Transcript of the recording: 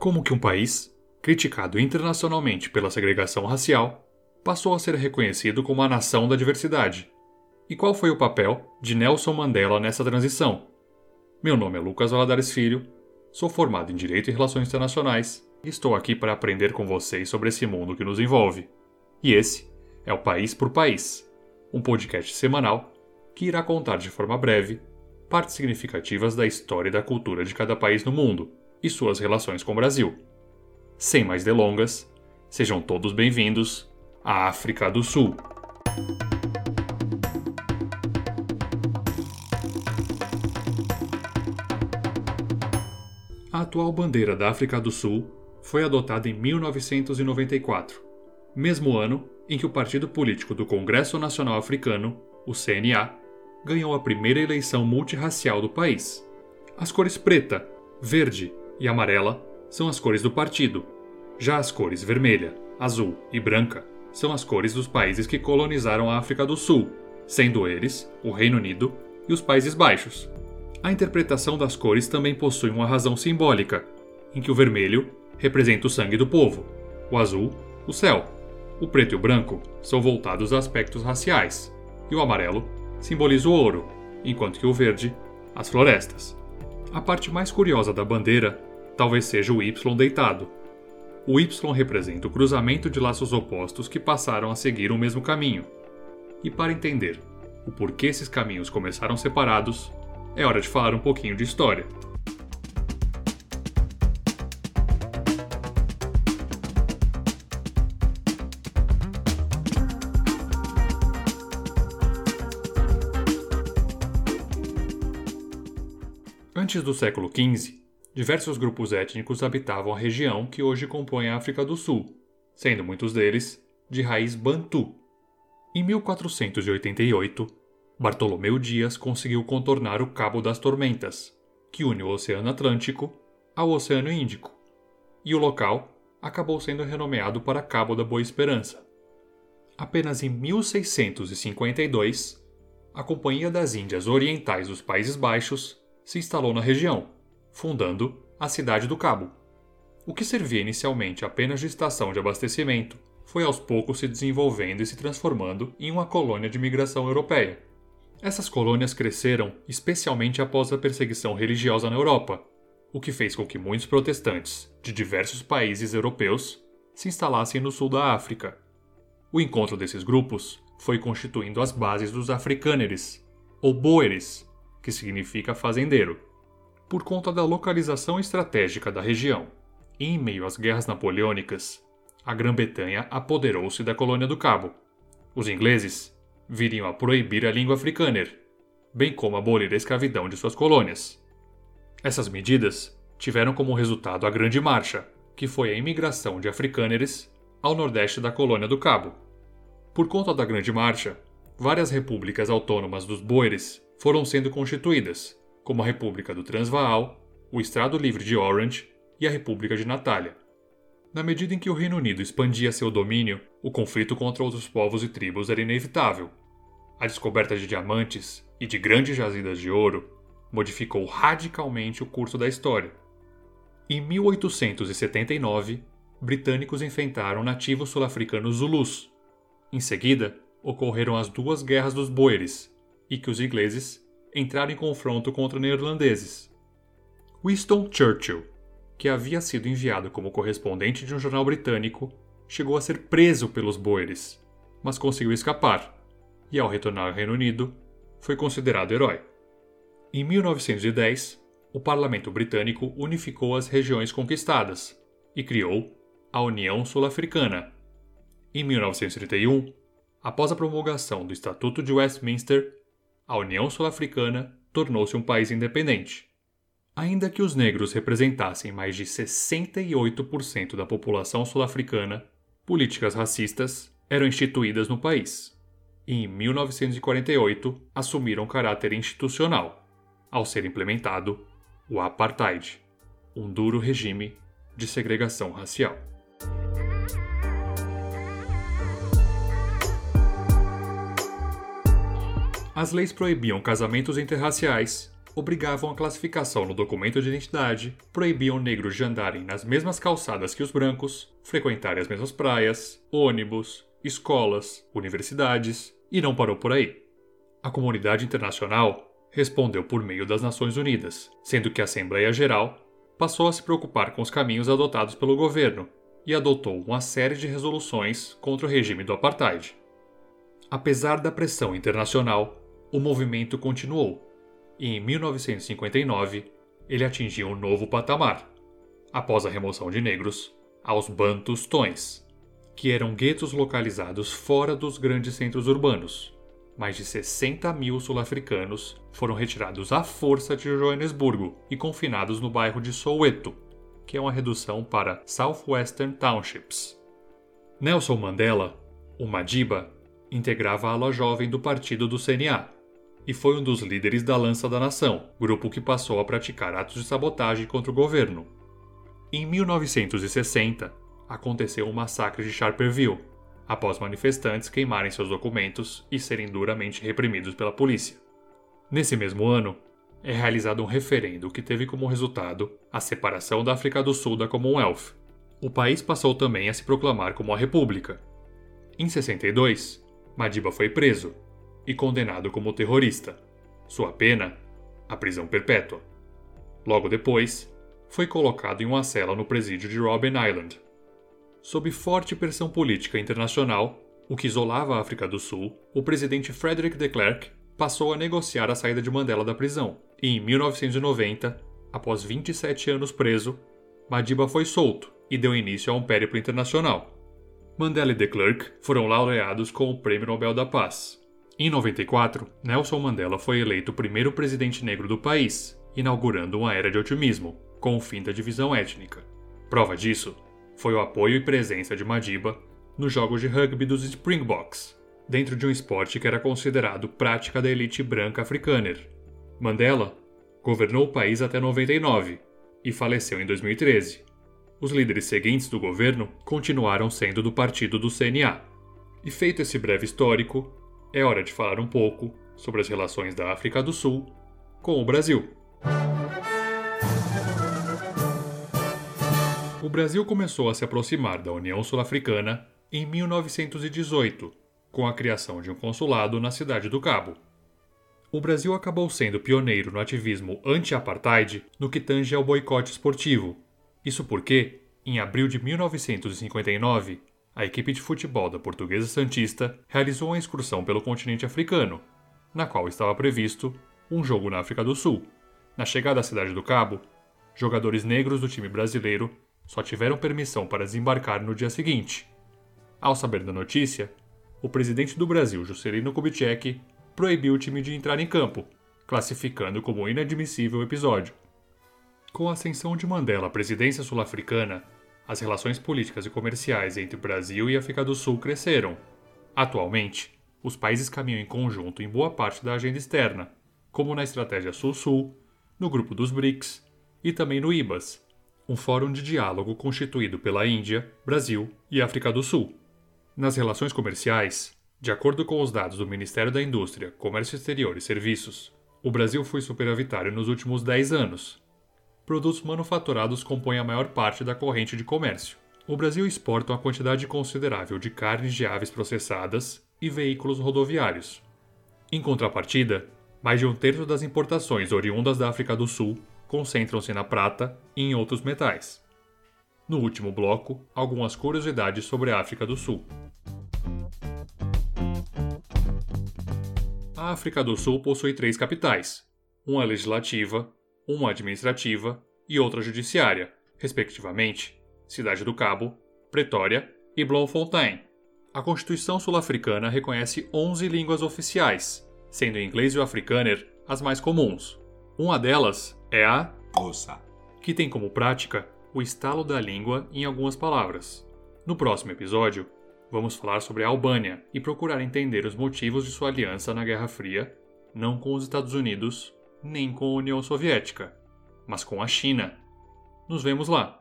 Como que um país, criticado internacionalmente pela segregação racial, passou a ser reconhecido como a nação da diversidade? E qual foi o papel de Nelson Mandela nessa transição? Meu nome é Lucas Valadares Filho, sou formado em Direito e Relações Internacionais e estou aqui para aprender com vocês sobre esse mundo que nos envolve. E esse é o País por País, um podcast semanal que irá contar de forma breve partes significativas da história e da cultura de cada país no mundo e suas relações com o Brasil. Sem mais delongas, sejam todos bem-vindos à África do Sul. A atual bandeira da África do Sul foi adotada em 1994, mesmo ano em que o partido político do Congresso Nacional Africano, o CNA, ganhou a primeira eleição multirracial do país. As cores preta, verde e amarela são as cores do partido, já as cores vermelha, azul e branca são as cores dos países que colonizaram a África do Sul, sendo eles o Reino Unido e os Países Baixos. A interpretação das cores também possui uma razão simbólica, em que o vermelho representa o sangue do povo, o azul, o céu, o preto e o branco são voltados a aspectos raciais, e o amarelo simboliza o ouro, enquanto que o verde, as florestas. A parte mais curiosa da bandeira talvez seja o Y deitado. O Y representa o cruzamento de laços opostos que passaram a seguir o mesmo caminho. E para entender o porquê esses caminhos começaram separados, é hora de falar um pouquinho de história. Antes do século XV, diversos grupos étnicos habitavam a região que hoje compõe a África do Sul, sendo muitos deles de raiz bantu. Em 1488, Bartolomeu Dias conseguiu contornar o Cabo das Tormentas, que une o Oceano Atlântico ao Oceano Índico, e o local acabou sendo renomeado para Cabo da Boa Esperança. Apenas em 1652, a Companhia das Índias Orientais dos Países Baixos se instalou na região, fundando a cidade do Cabo. O que servia inicialmente apenas de estação de abastecimento foi aos poucos se desenvolvendo e se transformando em uma colônia de migração europeia essas colônias cresceram especialmente após a perseguição religiosa na Europa, o que fez com que muitos protestantes de diversos países europeus se instalassem no sul da África. O encontro desses grupos foi constituindo as bases dos africâneres, ou boeres, que significa fazendeiro. Por conta da localização estratégica da região em meio às guerras napoleônicas, a Grã-Bretanha apoderou-se da colônia do Cabo. Os ingleses viriam a proibir a língua africâner, bem como abolir a escravidão de suas colônias. Essas medidas tiveram como resultado a Grande Marcha, que foi a imigração de africâneres ao nordeste da colônia do Cabo. Por conta da Grande Marcha, várias repúblicas autônomas dos Boeres foram sendo constituídas, como a República do Transvaal, o Estado Livre de Orange e a República de Natália. Na medida em que o Reino Unido expandia seu domínio, o conflito contra outros povos e tribos era inevitável, a descoberta de diamantes e de grandes jazidas de ouro modificou radicalmente o curso da história. Em 1879, britânicos enfrentaram nativos sul-africanos Zulus. Em seguida, ocorreram as duas guerras dos Boeres, e que os ingleses entraram em confronto contra neerlandeses. Winston Churchill, que havia sido enviado como correspondente de um jornal britânico, chegou a ser preso pelos Boeres, mas conseguiu escapar e, ao retornar ao Reino Unido, foi considerado herói. Em 1910, o parlamento britânico unificou as regiões conquistadas e criou a União Sul-Africana. Em 1931, após a promulgação do Estatuto de Westminster, a União Sul-Africana tornou-se um país independente. Ainda que os negros representassem mais de 68% da população sul-africana, políticas racistas eram instituídas no país e em 1948 assumiram caráter institucional, ao ser implementado o apartheid, um duro regime de segregação racial. As leis proibiam casamentos interraciais, obrigavam a classificação no documento de identidade, proibiam negros de andarem nas mesmas calçadas que os brancos, frequentarem as mesmas praias, ônibus, escolas, universidades, e não parou por aí. A comunidade internacional respondeu por meio das Nações Unidas, sendo que a Assembleia Geral passou a se preocupar com os caminhos adotados pelo governo e adotou uma série de resoluções contra o regime do apartheid. Apesar da pressão internacional, o movimento continuou e em 1959 ele atingiu um novo patamar, após a remoção de negros aos Bantustões, que eram guetos localizados fora dos grandes centros urbanos. Mais de 60 mil sul-africanos foram retirados à força de Joanesburgo e confinados no bairro de Soweto, que é uma redução para Southwestern Townships. Nelson Mandela, o Madiba, integrava a ala jovem do partido do CNA, e foi um dos líderes da Lança da Nação, grupo que passou a praticar atos de sabotagem contra o governo. Em 1960, aconteceu o massacre de Sharperville, após manifestantes queimarem seus documentos e serem duramente reprimidos pela polícia. Nesse mesmo ano, é realizado um referendo que teve como resultado a separação da África do Sul da Commonwealth. O país passou também a se proclamar como a República. Em 62, Madiba foi preso e condenado como terrorista. Sua pena? A prisão perpétua. Logo depois, foi colocado em uma cela no presídio de Robben Island. Sob forte pressão política internacional, o que isolava a África do Sul, o presidente Frederick de Klerk passou a negociar a saída de Mandela da prisão. E em 1990, após 27 anos preso, Madiba foi solto e deu início a um périplo internacional. Mandela e de Klerk foram laureados com o Prêmio Nobel da Paz. Em 94, Nelson Mandela foi eleito o primeiro presidente negro do país, inaugurando uma era de otimismo, com o fim da divisão étnica. Prova disso foi o apoio e presença de Madiba nos jogos de rugby dos Springboks, dentro de um esporte que era considerado prática da elite branca africana. Mandela governou o país até 99 e faleceu em 2013. Os líderes seguintes do governo continuaram sendo do partido do CNA. E feito esse breve histórico, é hora de falar um pouco sobre as relações da África do Sul com o Brasil. O Brasil começou a se aproximar da União Sul-Africana em 1918, com a criação de um consulado na Cidade do Cabo. O Brasil acabou sendo pioneiro no ativismo anti-apartheid no que tange ao boicote esportivo. Isso porque, em abril de 1959, a equipe de futebol da Portuguesa Santista realizou uma excursão pelo continente africano, na qual estava previsto um jogo na África do Sul. Na chegada à cidade do Cabo, jogadores negros do time brasileiro só tiveram permissão para desembarcar no dia seguinte. Ao saber da notícia, o presidente do Brasil, Juscelino Kubitschek, proibiu o time de entrar em campo, classificando como inadmissível o episódio. Com a ascensão de Mandela à presidência sul-africana, as relações políticas e comerciais entre Brasil e África do Sul cresceram. Atualmente, os países caminham em conjunto em boa parte da agenda externa, como na Estratégia Sul-Sul, no grupo dos BRICS e também no IBAS, um fórum de diálogo constituído pela Índia, Brasil e África do Sul. Nas relações comerciais, de acordo com os dados do Ministério da Indústria, Comércio Exterior e Serviços, o Brasil foi superavitário nos últimos 10 anos, produtos manufaturados compõem a maior parte da corrente de comércio. O Brasil exporta uma quantidade considerável de carnes de aves processadas e veículos rodoviários. Em contrapartida, mais de um terço das importações oriundas da África do Sul concentram-se na prata e em outros metais. No último bloco, algumas curiosidades sobre a África do Sul. A África do Sul possui três capitais: uma legislativa, uma administrativa e outra judiciária, respectivamente, Cidade do Cabo, Pretória e Bloemfontein. A Constituição sul-africana reconhece 11 línguas oficiais, sendo o inglês e o afrikaner as mais comuns. Uma delas é a Russa, que tem como prática o estalo da língua em algumas palavras. No próximo episódio, vamos falar sobre a Albânia e procurar entender os motivos de sua aliança na Guerra Fria, não com os Estados Unidos, nem com a União Soviética, mas com a China. Nos vemos lá!